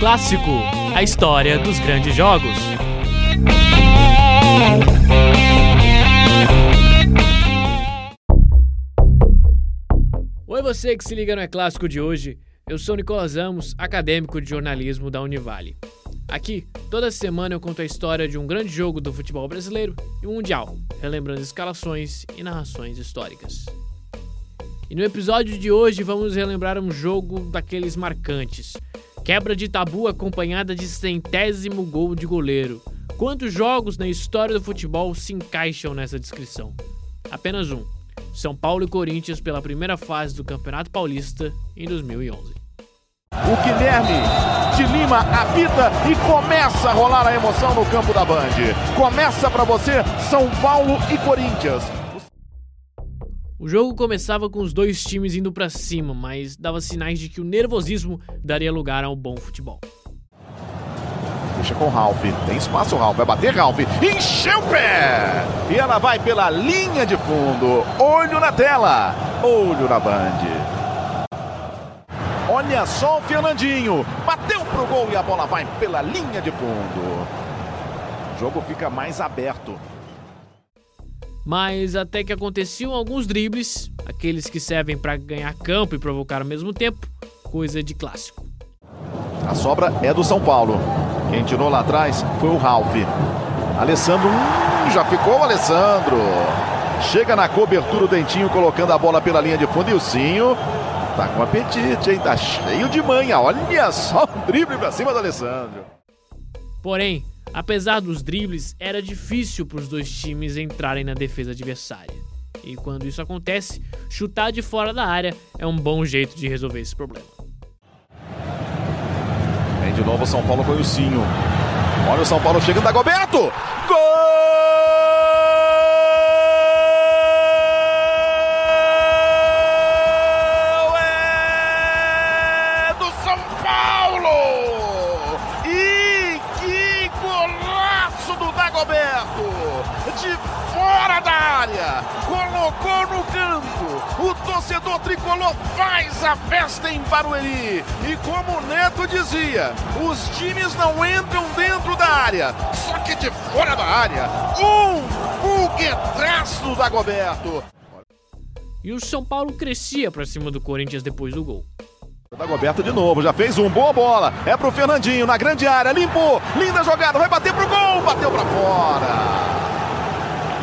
Clássico, a história dos grandes jogos. Oi você que se liga no É Clássico de hoje. Eu sou Nicolas Amos, acadêmico de jornalismo da Univale. Aqui, toda semana eu conto a história de um grande jogo do futebol brasileiro e mundial, relembrando escalações e narrações históricas. E no episódio de hoje vamos relembrar um jogo daqueles marcantes. Quebra de tabu acompanhada de centésimo gol de goleiro. Quantos jogos na história do futebol se encaixam nessa descrição? Apenas um. São Paulo e Corinthians pela primeira fase do Campeonato Paulista em 2011. O Guilherme de Lima apita e começa a rolar a emoção no campo da Band. Começa para você São Paulo e Corinthians. O jogo começava com os dois times indo para cima, mas dava sinais de que o nervosismo daria lugar ao bom futebol. Puxa com o Ralph. Tem espaço, o Ralph. Vai bater, Ralph. Encheu o pé! E ela vai pela linha de fundo. Olho na tela. Olho na Band. Olha só o Fernandinho. Bateu pro gol e a bola vai pela linha de fundo. O jogo fica mais aberto. Mas até que aconteciam alguns dribles, aqueles que servem para ganhar campo e provocar ao mesmo tempo, coisa de clássico. A sobra é do São Paulo. Quem tirou lá atrás foi o Ralph. Alessandro, hum, já ficou o Alessandro. Chega na cobertura o Dentinho colocando a bola pela linha de fundo e o Cinho tá com apetite, hein? Tá cheio de manha. Olha só o drible pra cima do Alessandro. Porém, apesar dos dribles, era difícil para os dois times entrarem na defesa adversária. E quando isso acontece, chutar de fora da área é um bom jeito de resolver esse problema. Vem de novo São Paulo com o Cinho. Olha o São Paulo chegando, Dagoberto! Gol! Colocou no canto! O torcedor tricolor faz a festa em Barueri! E como o Neto dizia, os times não entram dentro da área, só que de fora da área, um foguetraço do Dagoberto! E o São Paulo crescia para cima do Corinthians depois do gol. Dagoberto de novo, já fez um, boa bola, é pro Fernandinho, na grande área, limpou, linda jogada, vai bater pro gol, bateu pra fora!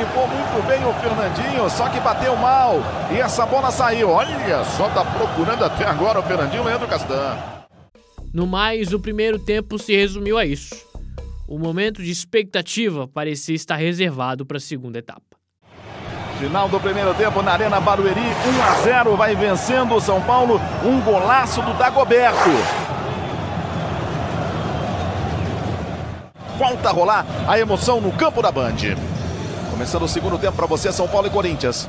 Limpou muito bem o Fernandinho, só que bateu mal. E essa bola saiu. Olha só, tá procurando até agora o Fernandinho Leandro Castan. No mais, o primeiro tempo se resumiu a isso. O momento de expectativa parecia estar reservado para a segunda etapa. Final do primeiro tempo na Arena Barueri, 1 a 0, vai vencendo o São Paulo, um golaço do Dagoberto. Volta a rolar a emoção no campo da Band. Começando o segundo tempo para você, São Paulo e Corinthians.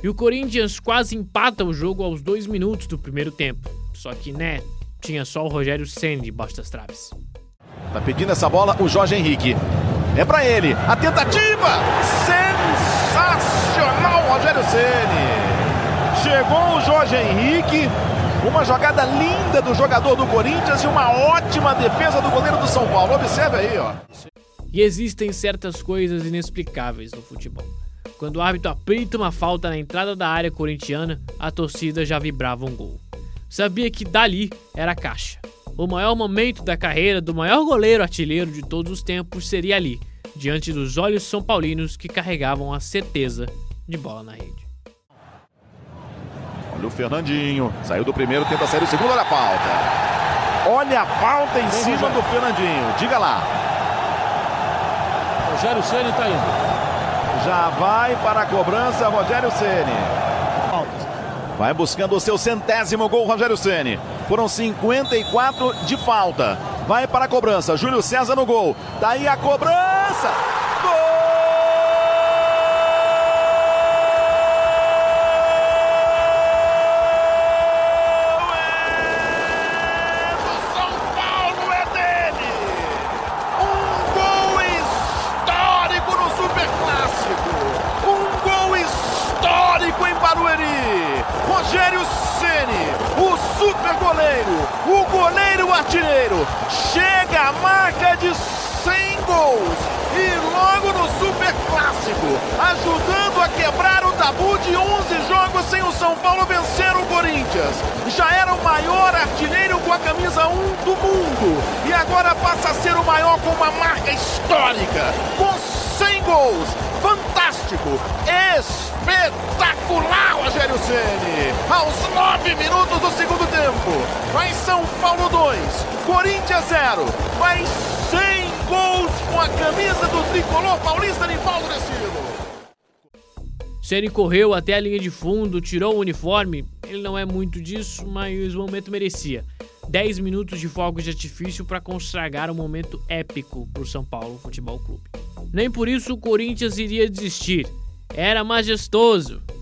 E o Corinthians quase empata o jogo aos dois minutos do primeiro tempo. Só que, né, tinha só o Rogério Senna debaixo das traves. Tá pedindo essa bola o Jorge Henrique. É para ele. A tentativa! Sensacional, Rogério Ceni. Chegou o Jorge Henrique. Uma jogada linda do jogador do Corinthians e uma ótima defesa do goleiro do São Paulo. Observe aí, ó. E existem certas coisas inexplicáveis no futebol. Quando o árbitro apita uma falta na entrada da área corintiana, a torcida já vibrava um gol. Sabia que dali era a caixa. O maior momento da carreira do maior goleiro artilheiro de todos os tempos seria ali, diante dos olhos são paulinos que carregavam a certeza de bola na rede. Olha o Fernandinho, saiu do primeiro, tenta sair do segundo, olha a falta. Olha a falta em cima do Fernandinho, diga lá. Rogério Ceni está indo. Já vai para a cobrança, Rogério Ceni. Vai buscando o seu centésimo gol, Rogério Ceni. Foram 54 de falta. Vai para a cobrança, Júlio César no gol. Daí a cobrança. Rogério artilheiro, chega a marca de 100 gols. E logo no Super Clássico, ajudando a quebrar o tabu de 11 jogos sem o São Paulo vencer o Corinthians. Já era o maior artilheiro com a camisa 1 do mundo. E agora passa a ser o maior com uma marca histórica, com 100 gols. Fantástico, espetacular, Rogério Ceni. Aos 9 minutos do segundo tempo, vai São Paulo 2, Corinthians 0, vai 100 gols com a camisa do tricolor paulista Nivaldo Decilo. Ceni correu até a linha de fundo, tirou o uniforme. Ele não é muito disso, mas o momento merecia. 10 minutos de fogos de artifício para consagar um momento épico para o São Paulo Futebol Clube. Nem por isso o Corinthians iria desistir. Era majestoso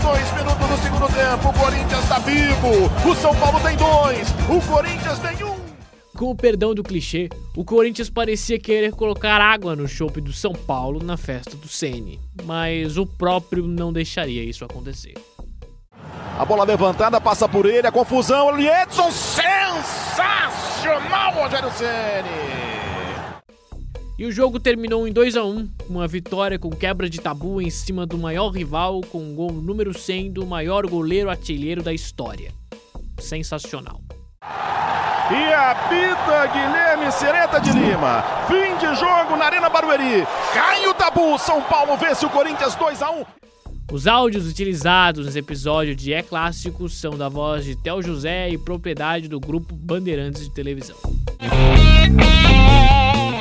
22 minutos do segundo tempo, o Corinthians está vivo. O São Paulo tem dois, o Corinthians tem um. Com o perdão do clichê, o Corinthians parecia querer colocar água no chope do São Paulo na festa do Sene, mas o próprio não deixaria isso acontecer. A bola levantada passa por ele, a confusão, Edson sensacional, Rogério Ceni. E o jogo terminou em 2 a 1 uma vitória com quebra de tabu em cima do maior rival, com o gol número 100 do maior goleiro artilheiro da história. Sensacional. E apita Guilherme Sereta de Lima. Fim de jogo na Arena Barueri. Cai o tabu. São Paulo vence o Corinthians 2 a 1. Os áudios utilizados nesse episódio de É Clássico são da voz de Tel José e propriedade do grupo Bandeirantes de Televisão.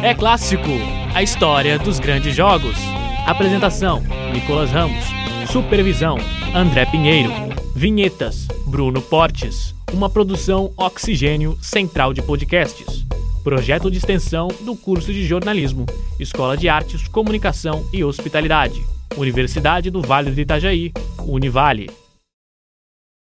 É clássico, a história dos grandes jogos. Apresentação: Nicolas Ramos. Supervisão: André Pinheiro. Vinhetas: Bruno Portes. Uma produção Oxigênio Central de Podcasts. Projeto de extensão do curso de jornalismo, Escola de Artes, Comunicação e Hospitalidade. Universidade do Vale do Itajaí, Univale.